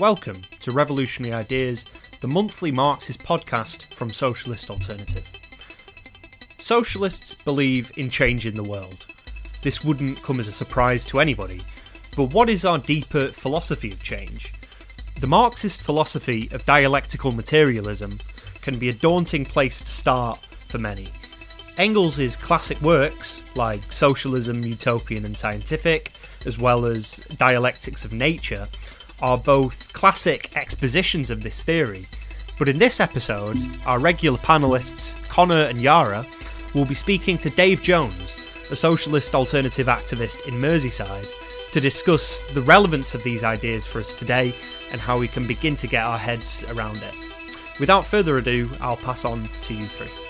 Welcome to Revolutionary Ideas, the monthly Marxist podcast from Socialist Alternative. Socialists believe in changing the world. This wouldn't come as a surprise to anybody, but what is our deeper philosophy of change? The Marxist philosophy of dialectical materialism can be a daunting place to start for many. Engels' classic works, like Socialism, Utopian and Scientific, as well as Dialectics of Nature, are both classic expositions of this theory. But in this episode, our regular panelists, Connor and Yara, will be speaking to Dave Jones, a socialist alternative activist in Merseyside, to discuss the relevance of these ideas for us today and how we can begin to get our heads around it. Without further ado, I'll pass on to you three.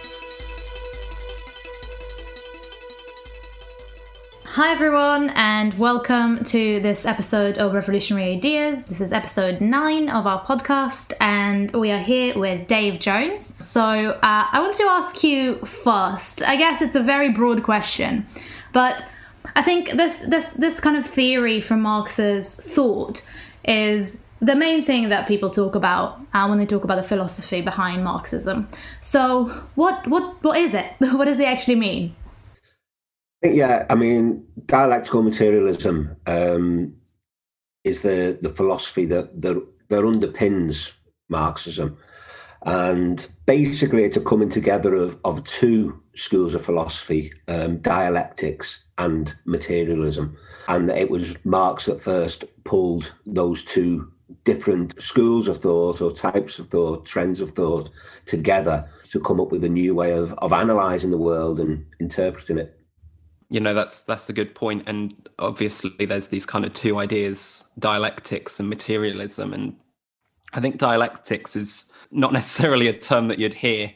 Hi, everyone, and welcome to this episode of Revolutionary Ideas. This is episode nine of our podcast, and we are here with Dave Jones. So, uh, I want to ask you first. I guess it's a very broad question, but I think this this this kind of theory from Marx's thought is the main thing that people talk about uh, when they talk about the philosophy behind Marxism. So, what what what is it? What does it actually mean? Yeah, I mean, dialectical materialism um, is the the philosophy that that, that underpins Marxism, and basically it's a coming together of of two schools of philosophy: um, dialectics and materialism. And it was Marx that first pulled those two different schools of thought or types of thought, trends of thought together to come up with a new way of, of analyzing the world and interpreting it you know that's that's a good point. And obviously there's these kind of two ideas dialectics and materialism. And i think dialectics is not necessarily a term that you'd hear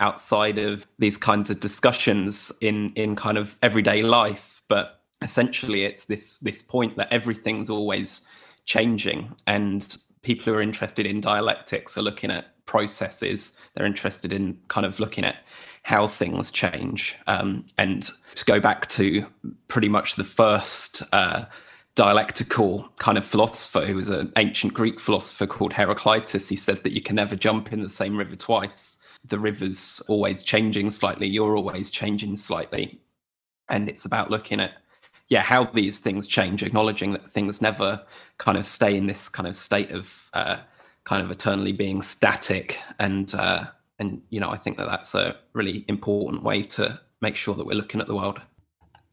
outside of these kinds of discussions in in kind of everyday life. But essentially it's this this point that everything's always changing and people who are interested in dialectics are looking at processes. They're interested in kind of looking at how things change. Um, and to go back to pretty much the first uh, dialectical kind of philosopher, who was an ancient Greek philosopher called Heraclitus, he said that you can never jump in the same river twice. The river's always changing slightly, you're always changing slightly. And it's about looking at yeah how these things change acknowledging that things never kind of stay in this kind of state of uh, kind of eternally being static and uh, and you know i think that that's a really important way to make sure that we're looking at the world.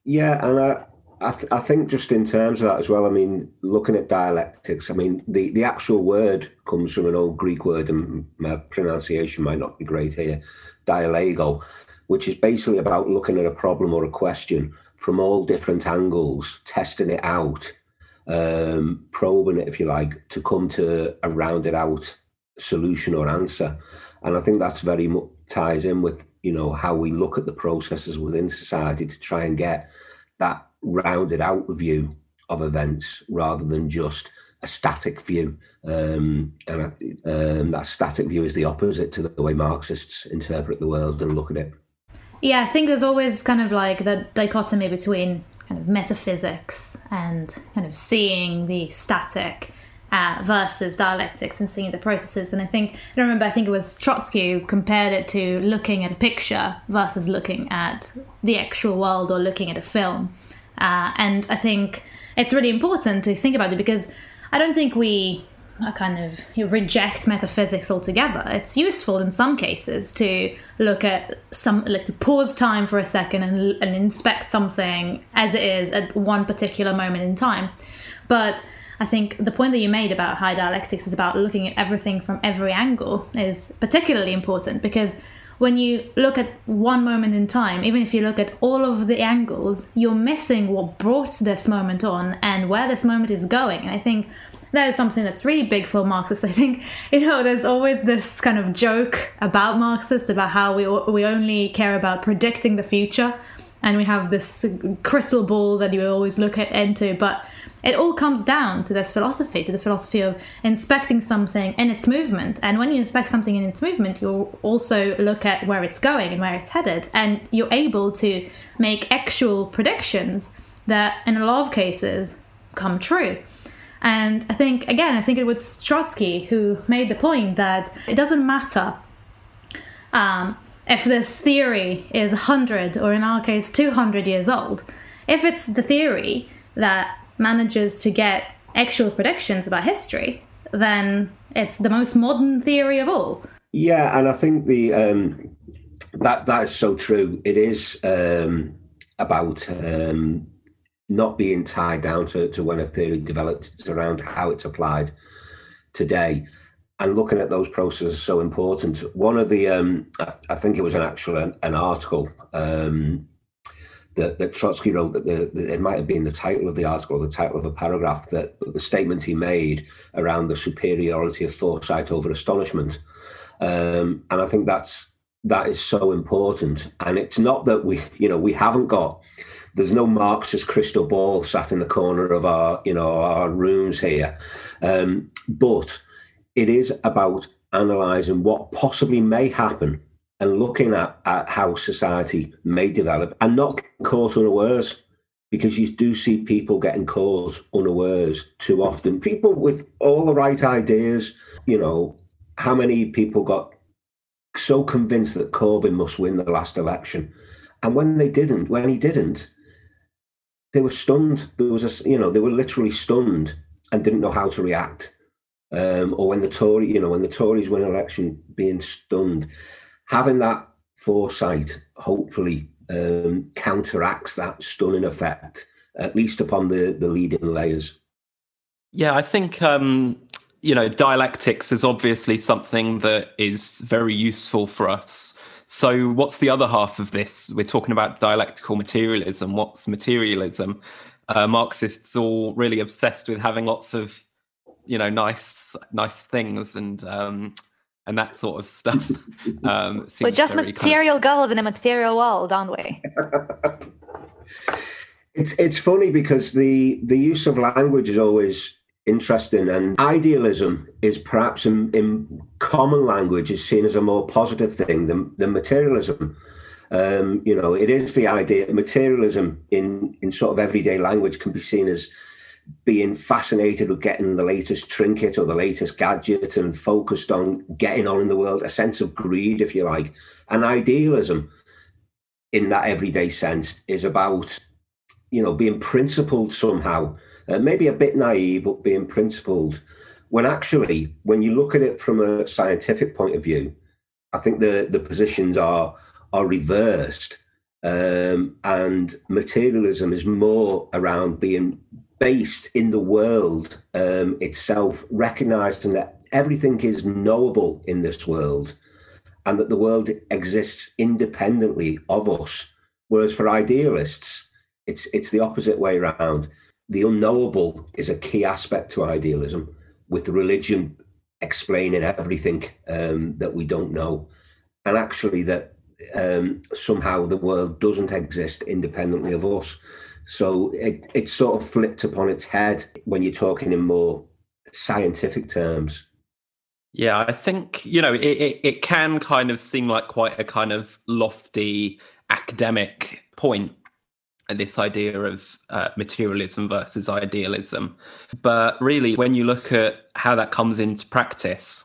Yeah and i I, th- I, think just in terms of that as well, I mean, looking at dialectics, I mean, the, the actual word comes from an old Greek word, and my pronunciation might not be great here, dialego, which is basically about looking at a problem or a question from all different angles, testing it out, um, probing it, if you like, to come to a rounded out solution or answer. And I think that's very much ties in with, you know, how we look at the processes within society to try and get that rounded out view of events rather than just a static view. Um, and um, that static view is the opposite to the way Marxists interpret the world and look at it. Yeah, I think there's always kind of like the dichotomy between kind of metaphysics and kind of seeing the static uh, versus dialectics and seeing the processes. And I think, I remember, I think it was Trotsky who compared it to looking at a picture versus looking at the actual world or looking at a film. Uh, and I think it's really important to think about it because I don't think we uh, kind of reject metaphysics altogether. It's useful in some cases to look at some, like to pause time for a second and, and inspect something as it is at one particular moment in time. But I think the point that you made about high dialectics is about looking at everything from every angle is particularly important because when you look at one moment in time, even if you look at all of the angles, you're missing what brought this moment on and where this moment is going. And I think that is something that's really big for Marxists. I think, you know, there's always this kind of joke about Marxists about how we, we only care about predicting the future and we have this crystal ball that you always look at, into. But it all comes down to this philosophy, to the philosophy of inspecting something in its movement. And when you inspect something in its movement, you also look at where it's going and where it's headed. And you're able to make actual predictions that, in a lot of cases, come true. And I think, again, I think it was Trotsky who made the point that it doesn't matter um, if this theory is 100 or in our case 200 years old. If it's the theory that manages to get actual predictions about history, then it's the most modern theory of all. Yeah, and I think the um, that that is so true. It is um, about um, not being tied down to, to when a theory developed. It's around how it's applied today. And looking at those processes so important. One of the, um, I, I, think it was an actual an, an article um, that, that Trotsky wrote. That the, the, it might have been the title of the article, or the title of a paragraph. That the statement he made around the superiority of foresight over astonishment. Um, and I think that's that is so important. And it's not that we, you know, we haven't got there's no Marxist crystal ball sat in the corner of our, you know, our rooms here. Um, but it is about analysing what possibly may happen and looking at, at how society may develop and not caught unawares because you do see people getting caught unawares too often. People with all the right ideas, you know, how many people got so convinced that Corbyn must win the last election. And when they didn't, when he didn't, they were stunned. There was a, you know, they were literally stunned and didn't know how to react. Um, or when the Tory, you know, when the Tories win election, being stunned, having that foresight hopefully um, counteracts that stunning effect, at least upon the the leading layers. Yeah, I think um, you know dialectics is obviously something that is very useful for us so, what's the other half of this? We're talking about dialectical materialism. What's materialism? Uh, Marxists all really obsessed with having lots of, you know, nice, nice things and um, and that sort of stuff. Um, We're just material kind of... girls in a material world, aren't we? it's it's funny because the the use of language is always interesting. And idealism is perhaps in, in common language is seen as a more positive thing than, than materialism. Um, you know, it is the idea materialism in in sort of everyday language can be seen as being fascinated with getting the latest trinket or the latest gadget and focused on getting on in the world, a sense of greed, if you like. And idealism in that everyday sense is about, you know, being principled somehow uh, maybe a bit naive, but being principled. When actually, when you look at it from a scientific point of view, I think the the positions are are reversed, um, and materialism is more around being based in the world um, itself, recognizing that everything is knowable in this world, and that the world exists independently of us. Whereas for idealists, it's it's the opposite way around the unknowable is a key aspect to idealism, with religion explaining everything um, that we don't know, and actually that um, somehow the world doesn't exist independently of us. So it, it's sort of flipped upon its head when you're talking in more scientific terms. Yeah, I think you know it, it, it can kind of seem like quite a kind of lofty academic point this idea of uh, materialism versus idealism. But really, when you look at how that comes into practice,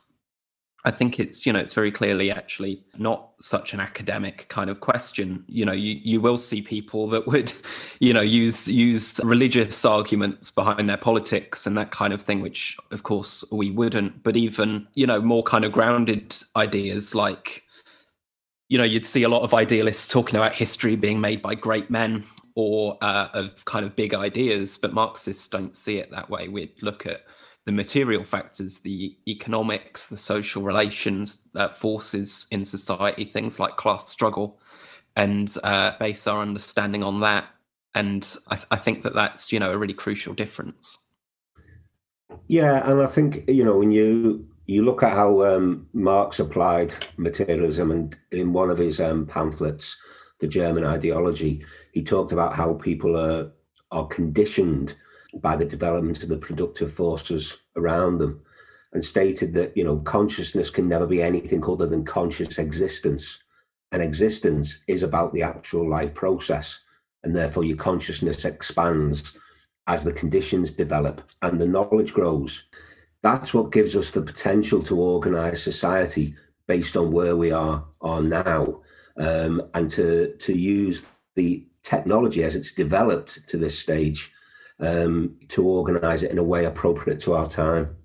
I think it's you know it's very clearly actually not such an academic kind of question. You know, you you will see people that would, you know, use use religious arguments behind their politics and that kind of thing, which of course we wouldn't. But even you know more kind of grounded ideas like you know you'd see a lot of idealists talking about history being made by great men or uh, of kind of big ideas, but Marxists don't see it that way. We'd look at the material factors, the economics, the social relations, uh, forces in society, things like class struggle, and uh, base our understanding on that. And I, th- I think that that's you know a really crucial difference. Yeah, and I think you know when you you look at how um, Marx applied materialism, and in one of his um, pamphlets, the German ideology, he talked about how people are are conditioned by the development of the productive forces around them and stated that you know consciousness can never be anything other than conscious existence and existence is about the actual life process and therefore your consciousness expands as the conditions develop and the knowledge grows. That's what gives us the potential to organize society based on where we are are now, um, and to to use the technology as it's developed to this stage um, to organize it in a way appropriate to our time.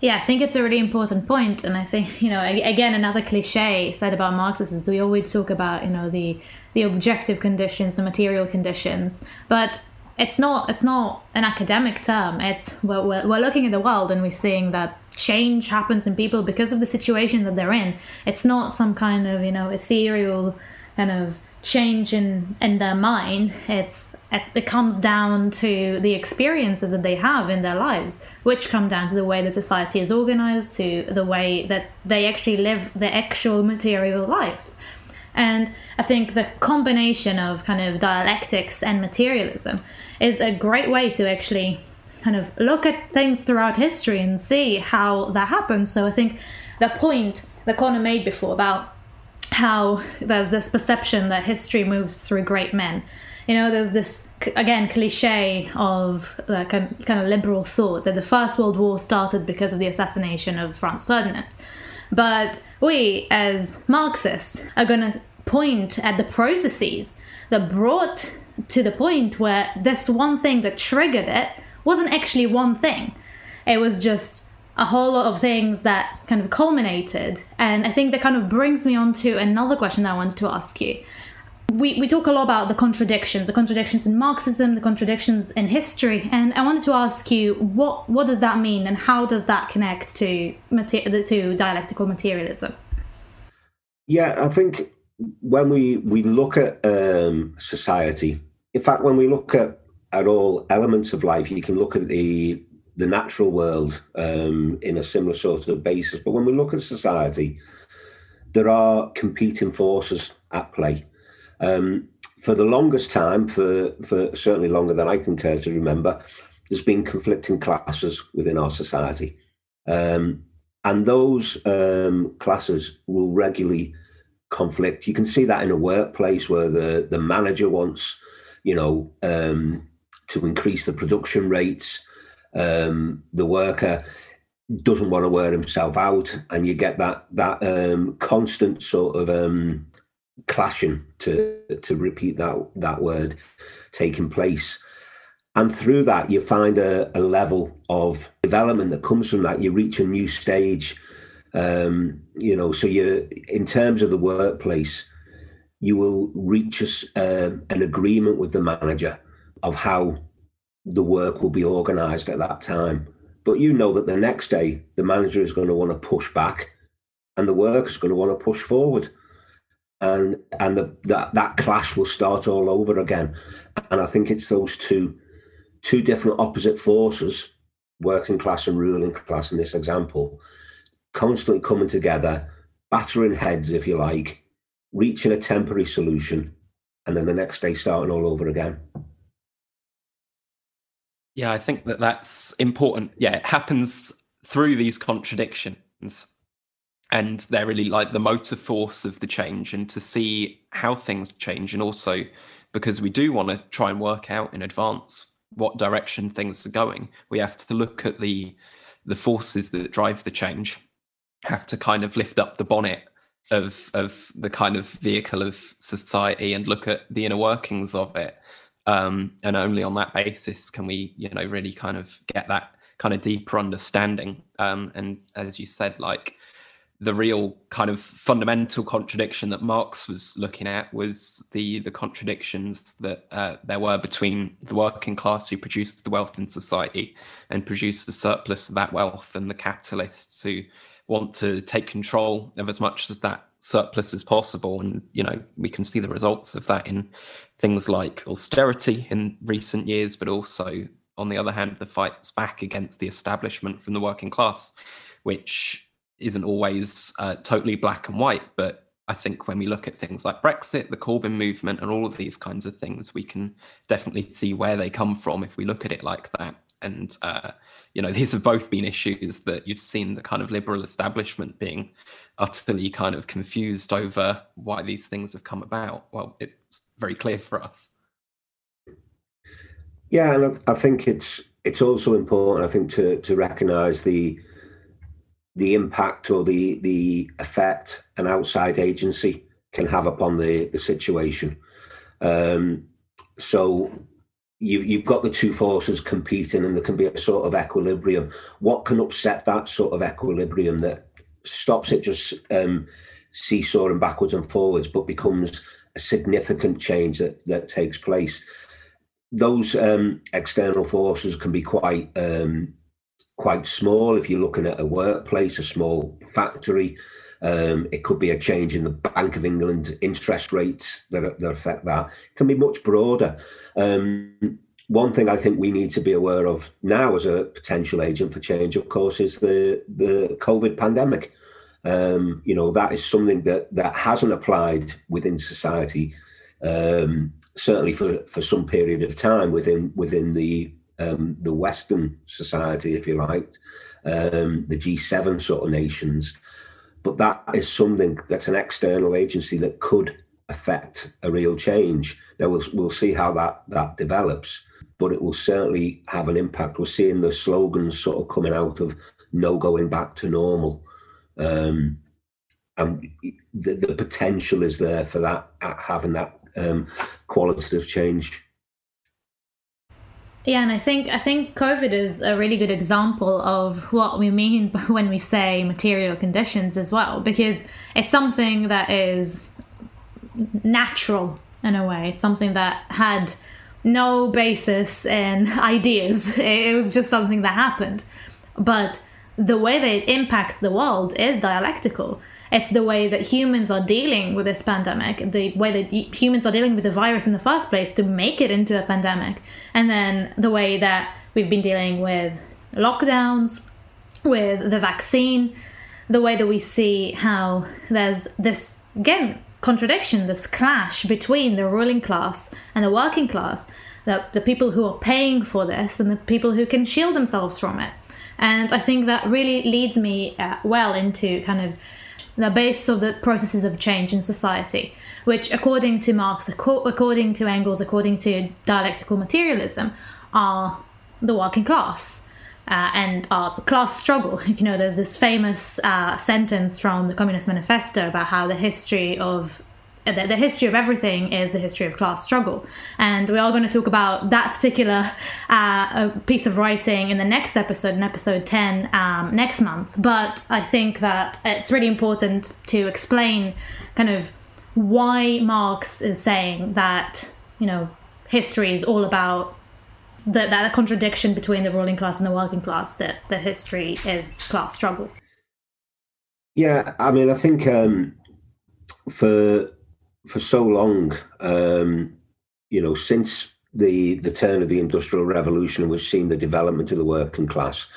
Yeah, I think it's a really important point, and I think you know again another cliche said about Marxists is we always talk about you know the the objective conditions, the material conditions, but it's not it's not an academic term. It's we're, we're, we're looking at the world and we're seeing that change happens in people because of the situation that they're in. It's not some kind of you know ethereal kind of change in in their mind it's it comes down to the experiences that they have in their lives which come down to the way that society is organized to the way that they actually live their actual material life. And i think the combination of kind of dialectics and materialism is a great way to actually kind of look at things throughout history and see how that happens so i think the point that connor made before about how there's this perception that history moves through great men. You know, there's this again cliche of uh, like a kind of liberal thought that the First World War started because of the assassination of Franz Ferdinand. But we, as Marxists, are going to point at the processes that brought to the point where this one thing that triggered it wasn't actually one thing. It was just a whole lot of things that kind of culminated. And I think that kind of brings me on to another question that I wanted to ask you. We, we talk a lot about the contradictions, the contradictions in Marxism, the contradictions in history, and I wanted to ask you what what does that mean, and how does that connect to to dialectical materialism? Yeah, I think when we we look at um, society, in fact, when we look at at all elements of life, you can look at the the natural world um, in a similar sort of basis. But when we look at society, there are competing forces at play. Um, for the longest time, for, for certainly longer than I can care to remember, there's been conflicting classes within our society. Um, and those um, classes will regularly conflict. You can see that in a workplace where the, the manager wants, you know, um, to increase the production rates um, the worker doesn't want to wear himself out, and you get that that um, constant sort of um, clashing to to repeat that that word taking place. And through that, you find a, a level of development that comes from that. You reach a new stage, um, you know. So you, in terms of the workplace, you will reach a, uh, an agreement with the manager of how the work will be organised at that time. But you know that the next day, the manager is going to want to push back and the work is going to want to push forward. And and the, that that clash will start all over again. And I think it's those two two different opposite forces, working class and ruling class in this example, constantly coming together, battering heads, if you like, reaching a temporary solution, and then the next day starting all over again. Yeah, I think that that's important. Yeah, it happens through these contradictions. And they're really like the motor force of the change, and to see how things change. And also because we do want to try and work out in advance what direction things are going, we have to look at the the forces that drive the change, have to kind of lift up the bonnet of of the kind of vehicle of society and look at the inner workings of it um, and only on that basis can we you know really kind of get that kind of deeper understanding. Um, and as you said like the real kind of fundamental contradiction that Marx was looking at was the the contradictions that uh, there were between the working class who produced the wealth in society and produced the surplus of that wealth and the capitalists who want to take control of as much as that surplus as possible and you know we can see the results of that in things like austerity in recent years, but also, on the other hand, the fights back against the establishment from the working class, which isn't always uh, totally black and white. But I think when we look at things like Brexit, the Corbyn movement, and all of these kinds of things, we can definitely see where they come from if we look at it like that. And uh, you know, these have both been issues that you've seen the kind of liberal establishment being utterly kind of confused over why these things have come about. Well, it's very clear for us. Yeah, and I, think it's it's also important. I think to to recognise the the impact or the the effect an outside agency can have upon the the situation. Um, so you, you've got the two forces competing, and there can be a sort of equilibrium. What can upset that sort of equilibrium that stops it just um, seesawing backwards and forwards, but becomes a significant change that that takes place? Those um, external forces can be quite um, quite small. If you're looking at a workplace, a small factory, um, it could be a change in the Bank of England interest rates that, that affect that. It can be much broader. Um, one thing I think we need to be aware of now as a potential agent for change, of course, is the the COVID pandemic. Um, you know that is something that that hasn't applied within society, um, certainly for for some period of time within within the um, the Western society, if you like, um, the G7 sort of nations. But that is something that's an external agency that could affect a real change. Now we'll we'll see how that that develops, but it will certainly have an impact. We're seeing the slogans sort of coming out of no going back to normal. Um, and the, the potential is there for that having that um, qualitative change. Yeah, and I think I think COVID is a really good example of what we mean when we say material conditions as well, because it's something that is natural in a way. It's something that had no basis in ideas. It was just something that happened. But the way that it impacts the world is dialectical. It's the way that humans are dealing with this pandemic, the way that humans are dealing with the virus in the first place to make it into a pandemic, and then the way that we've been dealing with lockdowns, with the vaccine, the way that we see how there's this, again, contradiction, this clash between the ruling class and the working class, the, the people who are paying for this and the people who can shield themselves from it. And I think that really leads me uh, well into kind of the base of the processes of change in society, which, according to Marx, according to Engels, according to dialectical materialism, are the working class. Uh, and are the class struggle. You know, there's this famous uh, sentence from the Communist Manifesto about how the history of the, the, history of everything is the history of class struggle. And we are going to talk about that particular uh, piece of writing in the next episode, in episode 10 um, next month. But I think that it's really important to explain kind of why Marx is saying that, you know, history is all about the, that contradiction between the ruling class and the working class, that the history is class struggle. Yeah, I mean, I think um, for for so long, um, you know, since the the turn of the industrial revolution, we've seen the development of the working class,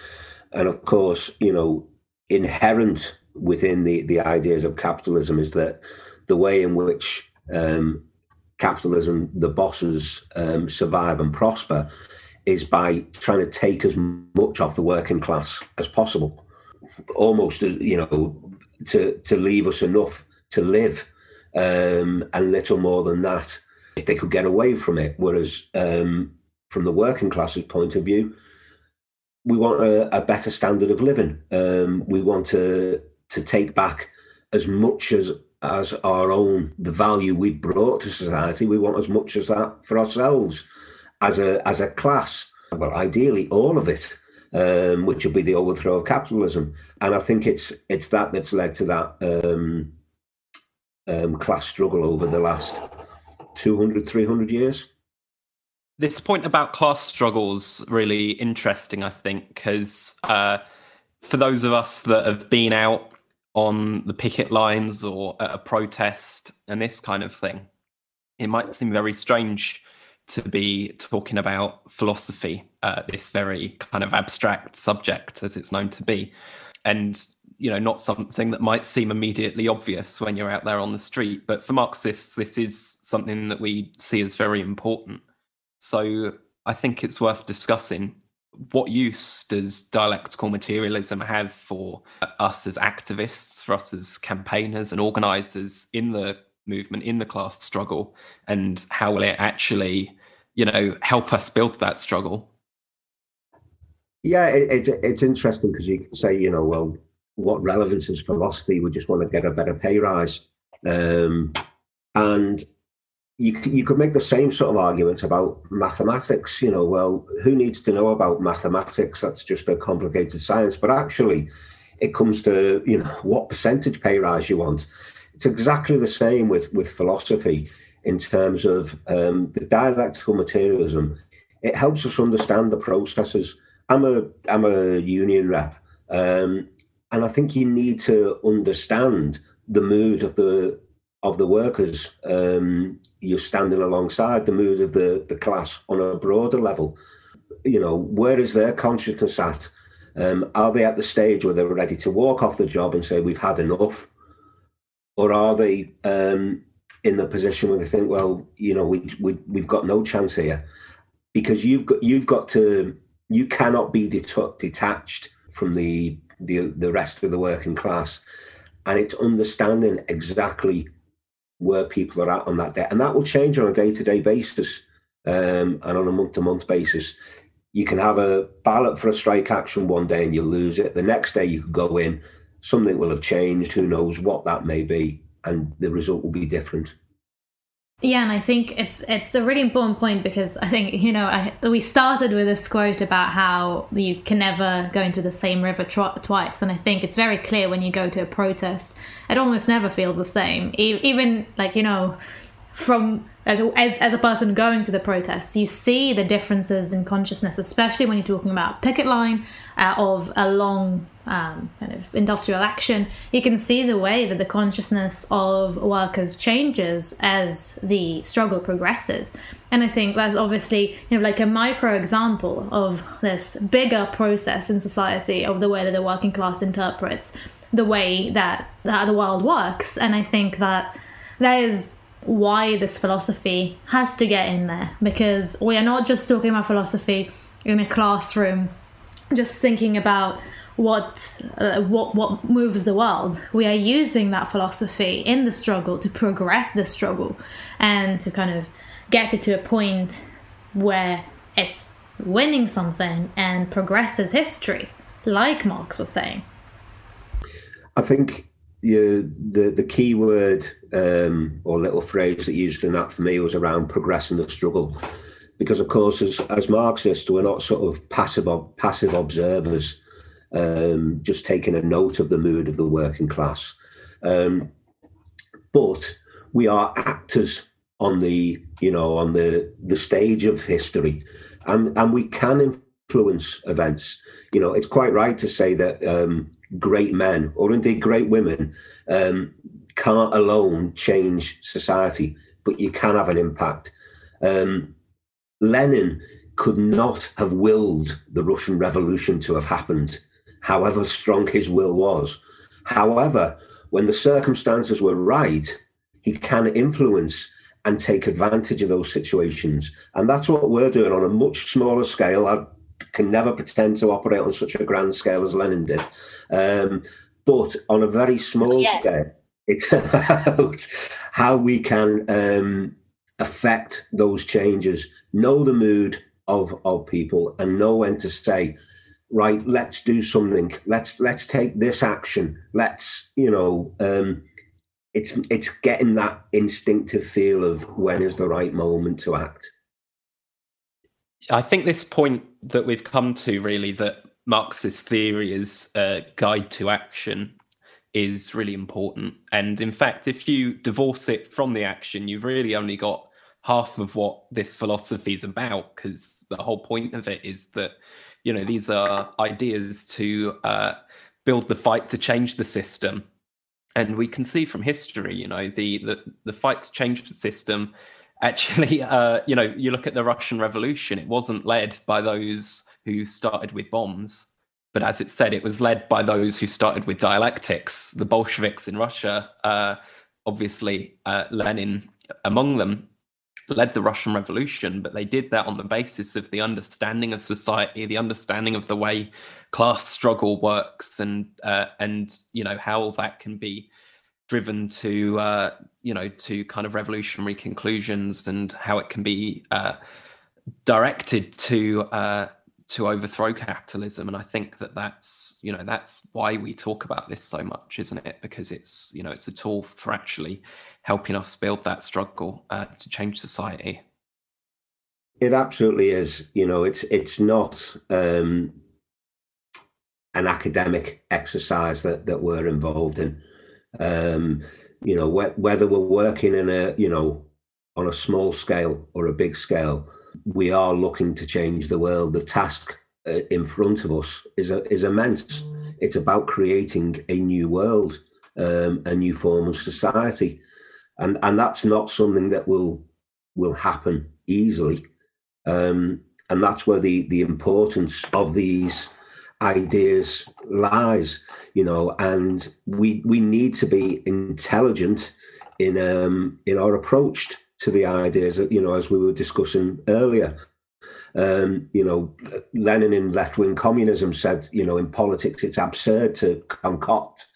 and of course, you know, inherent within the the ideas of capitalism is that the way in which um, capitalism, the bosses um, survive and prosper, is by trying to take as much off the working class as possible, almost you know, to to leave us enough to live um, and little more than that if they could get away from it. Whereas um, from the working class's point of view, we want a, a better standard of living. Um, we want to to take back as much as as our own the value we brought to society. We want as much as that for ourselves as a as a class. Well, ideally, all of it. Um, which will be the overthrow of capitalism, and I think it's it's that that's led to that um, class struggle over the last 200, 300 years. This point about class struggles really interesting, I think, because uh, for those of us that have been out on the picket lines or at a protest and this kind of thing, it might seem very strange to be talking about philosophy, uh, this very kind of abstract subject as it's known to be. And you know not something that might seem immediately obvious when you're out there on the street but for marxists this is something that we see as very important. So i think it's worth discussing what use does dialectical materialism have for us as activists for us as campaigners and organizers in the movement in the class struggle and how will it actually you know help us build that struggle? Yeah it, it's it's interesting because you could say you know well what relevance is philosophy we just want to get a better pay rise um, and you, you could make the same sort of arguments about mathematics. You know, well, who needs to know about mathematics? That's just a complicated science. But actually, it comes to you know what percentage pay rise you want. It's exactly the same with with philosophy in terms of um, the dialectical materialism. It helps us understand the processes. I'm a I'm a union rep, um, and I think you need to understand the mood of the of the workers um, you're standing alongside the mood of the, the class on a broader level. You know, where is their consciousness at? Um, are they at the stage where they're ready to walk off the job and say, we've had enough? Or are they um, in the position where they think, well, you know, we, we, we've got no chance here? Because you've got, you've got to, you cannot be detached from the, the, the rest of the working class. And it's understanding exactly where people are at on that day. And that will change on a day to day basis um, and on a month to month basis. You can have a ballot for a strike action one day and you lose it. The next day you could go in, something will have changed. Who knows what that may be, and the result will be different. Yeah, and I think it's it's a really important point because I think you know I, we started with this quote about how you can never go into the same river tw- twice, and I think it's very clear when you go to a protest, it almost never feels the same. E- even like you know, from as as a person going to the protests, you see the differences in consciousness, especially when you're talking about picket line uh, of a long um, kind of industrial action. You can see the way that the consciousness of workers changes as the struggle progresses, and I think that's obviously you know like a micro example of this bigger process in society of the way that the working class interprets the way that, that the world works, and I think that that is why this philosophy has to get in there because we are not just talking about philosophy in a classroom just thinking about what uh, what what moves the world. We are using that philosophy in the struggle to progress the struggle and to kind of get it to a point where it's winning something and progresses history like marx was saying. I think you, the the key word um, or little phrase that used in that for me was around progressing the struggle, because of course as as Marxists we're not sort of passive passive observers, um, just taking a note of the mood of the working class, um, but we are actors on the you know on the the stage of history, and and we can influence events. You know, it's quite right to say that um, great men or indeed great women um, can't alone change society, but you can have an impact. Um, Lenin could not have willed the Russian Revolution to have happened, however strong his will was. However, when the circumstances were right, he can influence and take advantage of those situations. And that's what we're doing on a much smaller scale. I can never pretend to operate on such a grand scale as Lenin did. Um, but on a very small yeah. scale, it's about how we can um, affect those changes, know the mood of, of people, and know when to say, right, let's do something. Let's let's take this action. Let's, you know, um, it's it's getting that instinctive feel of when is the right moment to act. I think this point that we've come to really that Marxist theory is a guide to action is really important. And in fact, if you divorce it from the action, you've really only got half of what this philosophy is about, because the whole point of it is that, you know, these are ideas to uh, build the fight to change the system. And we can see from history, you know, the the, the fight to change the system actually, uh, you know, you look at the Russian Revolution, it wasn't led by those who started with bombs. But as it said, it was led by those who started with dialectics. The Bolsheviks in Russia, uh, obviously, uh, Lenin among them, led the Russian Revolution, but they did that on the basis of the understanding of society, the understanding of the way class struggle works, and uh, and you know how that can be driven to uh, you know to kind of revolutionary conclusions and how it can be uh, directed to uh, to overthrow capitalism. And i think that that's you know that's why we talk about this so much isn't it? Because it's you know it's a tool for actually helping us build that struggle uh, to change society. It absolutely is. You know it's it's not um an academic exercise that that we're involved in. Um you know wh- whether we're working in a you know on a small scale or a big scale we are looking to change the world. The task uh, in front of us is a, is immense. It's about creating a new world, um, a new form of society, and and that's not something that will will happen easily. Um, and that's where the the importance of these ideas lies, you know. And we we need to be intelligent in um, in our approach to the ideas that you know as we were discussing earlier. Um, you know lenin in left-wing communism said you know in politics it's absurd to concoct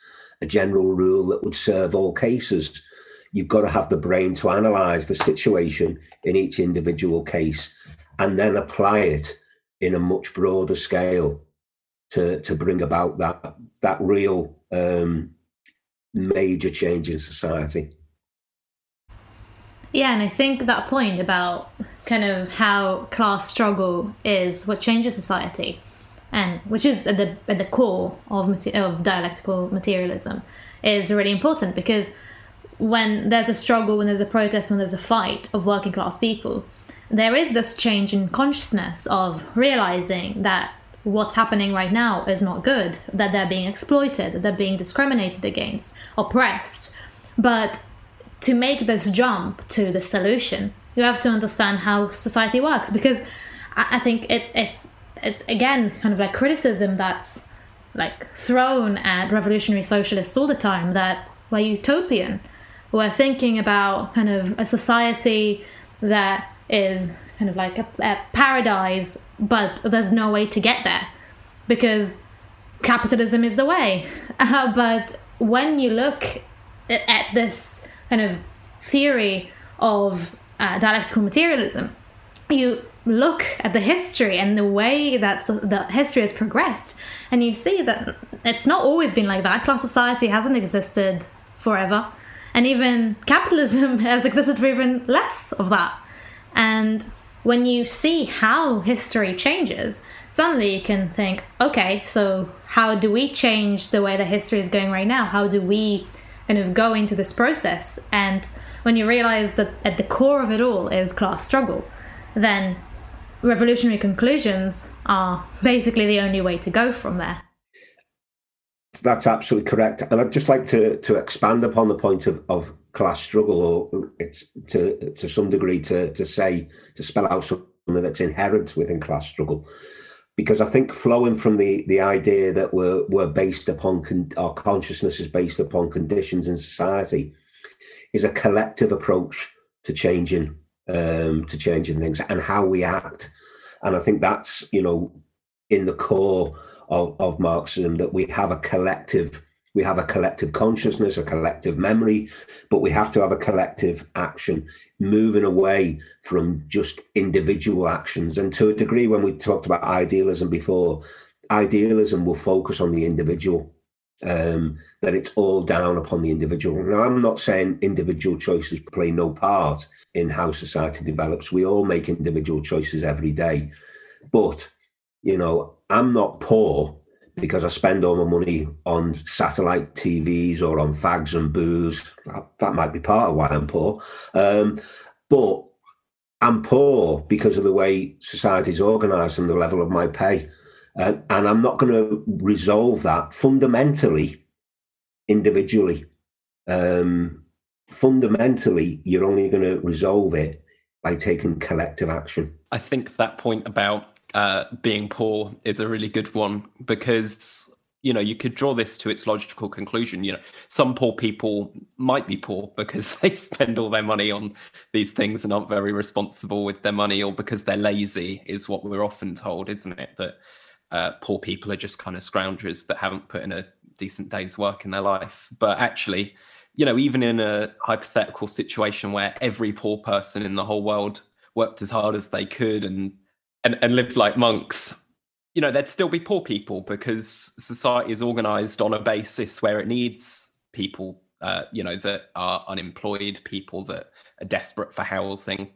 a general rule that would serve all cases. You've got to have the brain to analyze the situation in each individual case and then apply it in a much broader scale to to bring about that that real um, major change in society yeah, and I think that point about kind of how class struggle is what changes society, and which is at the at the core of of dialectical materialism, is really important because when there's a struggle, when there's a protest, when there's a fight of working class people, there is this change in consciousness of realizing that what's happening right now is not good, that they're being exploited, that they're being discriminated against, oppressed. But to make this jump to the solution, you have to understand how society works because I, think it's it's it's again kind of like criticism that's like thrown at revolutionary socialists all the time that we're utopian. We're thinking about kind of a society that is kind of like a, a paradise, but there's no way to get there because capitalism is the way. Uh, but when you look at this kind of theory of uh, dialectical materialism, you look at the history and the way that the history has progressed, and you see that it's not always been like that. Class society hasn't existed forever, and even capitalism has existed for even less of that. And when you see how history changes, suddenly you can think, okay, so how do we change the way that history is going right now? How do we kind of go into this process. And when you realize that at the core of it all is class struggle, then revolutionary conclusions are basically the only way to go from there. That's absolutely correct. And I'd just like to, to expand upon the point of, of class struggle, or it's to to some degree to to say to spell out something that's inherent within class struggle because I think flowing from the the idea that we're we're based upon con- our consciousness is based upon conditions in society is a collective approach to changing um, to changing things and how we act, and I think that's you know in the core of, of Marxism that we have a collective we have a collective consciousness, a collective memory, but we have to have a collective action, moving away from just individual actions. And to a degree, when we talked about idealism before, idealism will focus on the individual, um, that it's all down upon the individual. Now, I'm not saying individual choices play no part in how society develops. We all make individual choices every day. But, you know, I'm not poor because I spend all my money on satellite TVs or on fags and booze. That might be part of why I'm poor. Um, but I'm poor because of the way society is organised and the level of my pay. Uh, and I'm not going to resolve that fundamentally, individually. Um, fundamentally, you're only going to resolve it by taking collective action. I think that point about uh, being poor is a really good one because you know you could draw this to its logical conclusion. You know some poor people might be poor because they spend all their money on these things and aren't very responsible with their money or because they're lazy is what we're often told isn't it? That uh, poor people are just kind of scroungers that haven't put in a decent day's work in their life. But actually you know even in a hypothetical situation where every poor person in the whole world worked as hard as they could and and, and lived like monks, you know, there'd still be poor people because society is organized on a basis where it needs people, uh, you know, that are unemployed, people that are desperate for housing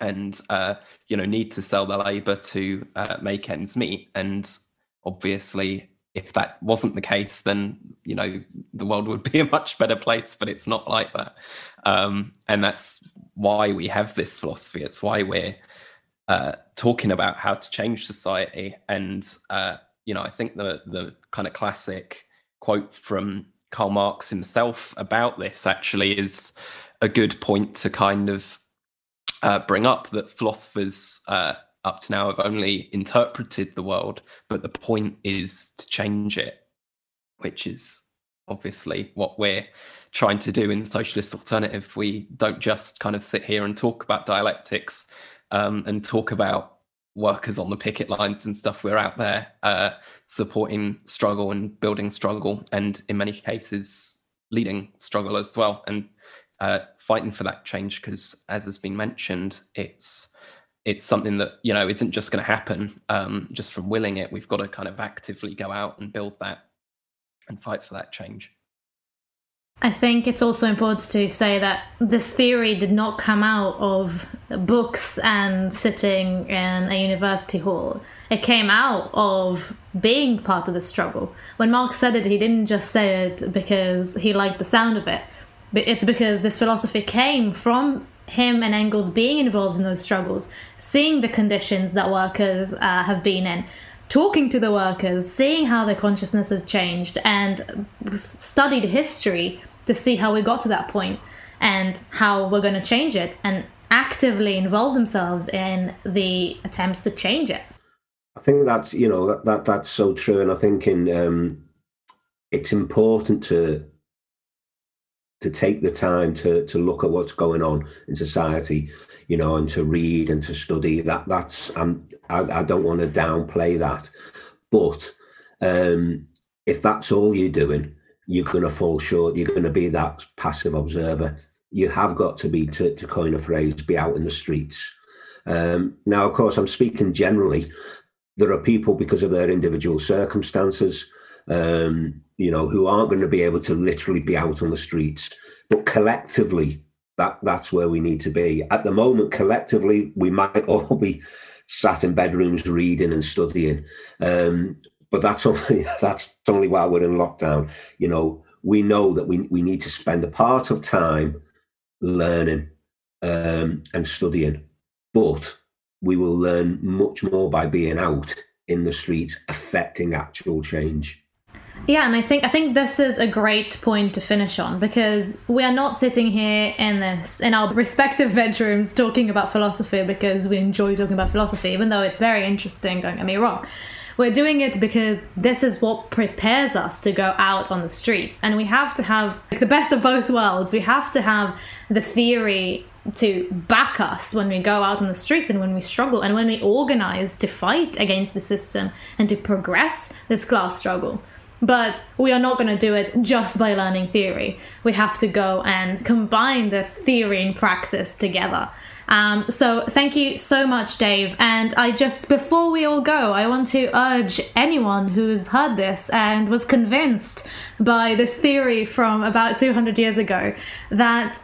and, uh, you know, need to sell their labor to uh, make ends meet. And obviously, if that wasn't the case, then, you know, the world would be a much better place, but it's not like that. Um, and that's why we have this philosophy. It's why we're uh, talking about how to change society. And uh, you know, I think the the kind of classic quote from Karl Marx himself about this actually is a good point to kind of uh, bring up that philosophers uh, up to now have only interpreted the world, but the point is to change it, which is obviously what we're trying to do in the socialist alternative. We don't just kind of sit here and talk about dialectics um, and talk about workers on the picket lines and stuff. We're out there uh, supporting struggle and building struggle, and in many cases, leading struggle as well, and uh, fighting for that change. Because, as has been mentioned, it's it's something that you know isn't just going to happen um, just from willing it. We've got to kind of actively go out and build that and fight for that change. I think it's also important to say that this theory did not come out of books and sitting in a university hall. It came out of being part of the struggle. When Marx said it, he didn't just say it because he liked the sound of it. It's because this philosophy came from him and Engels being involved in those struggles, seeing the conditions that workers uh, have been in, talking to the workers, seeing how their consciousness has changed, and studied history to see how we got to that point and how we're going to change it, and actively involve themselves in the attempts to change it. I think that's you know that, that that's so true, and I think in um, it's important to to take the time to to look at what's going on in society you know, and to read and to study. That that's um, I, I don't want to downplay that, but um, if that's all you're doing, you're going to fall short. You're going to be that passive observer. You have got to be, to, to coin a phrase, be out in the streets. Um, now, of course, I'm speaking generally. There are people because of their individual circumstances, um, you know, who aren't going to be able to literally be out on the streets. But collectively, that that's where we need to be. At the moment, collectively, we might all be sat in bedrooms reading and studying. Um, but that's only that's only while we're in lockdown. You know, we know that we, we need to spend a part of time learning um, and studying, but we will learn much more by being out in the streets, affecting actual change. Yeah, and I think I think this is a great point to finish on because we are not sitting here in this in our respective bedrooms talking about philosophy because we enjoy talking about philosophy, even though it's very interesting. Don't get me wrong. We're doing it because this is what prepares us to go out on the streets, and we have to have the best of both worlds. We have to have the theory to back us when we go out on the streets and when we struggle and when we organize to fight against the system and to progress this class struggle. But we are not going to do it just by learning theory. We have to go and combine this theory and praxis together. Um, so thank you so much, Dave. And I just, before we all go, I want to urge anyone who's heard this and was convinced by this theory from about 200 years ago that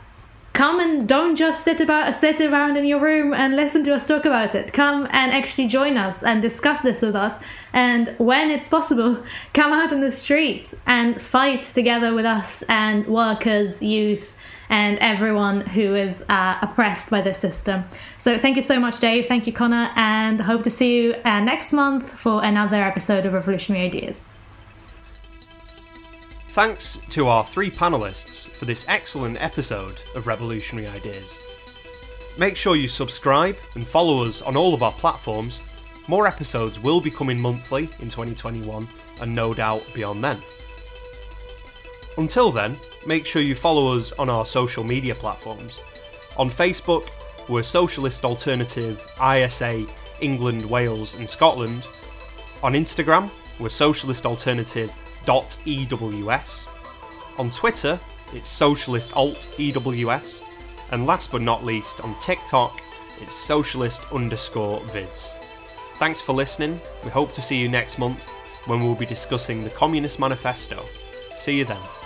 come and don't just sit about sit around in your room and listen to us talk about it. Come and actually join us and discuss this with us. And when it's possible come out in the streets and fight together with us and workers youth and everyone who is uh, oppressed by this system. So thank you so much dave. Thank you connor. And hope to see you uh, next month for another episode of revolutionary ideas Thanks to our three panelists for this excellent episode of Revolutionary Ideas. Make sure you subscribe and follow us on all of our platforms. More episodes will be coming monthly in 2021 and no doubt beyond then. Until then, make sure you follow us on our social media platforms. On Facebook, we're Socialist Alternative ISA England, Wales, and Scotland. On Instagram, we're Socialist Alternative EWS. On Twitter, it's Socialist Alt EWS. And last but not least, on TikTok, It's socialist underscore vids. Thanks for listening. We hope to see you next month when we'll be discussing the Communist Manifesto. See you then.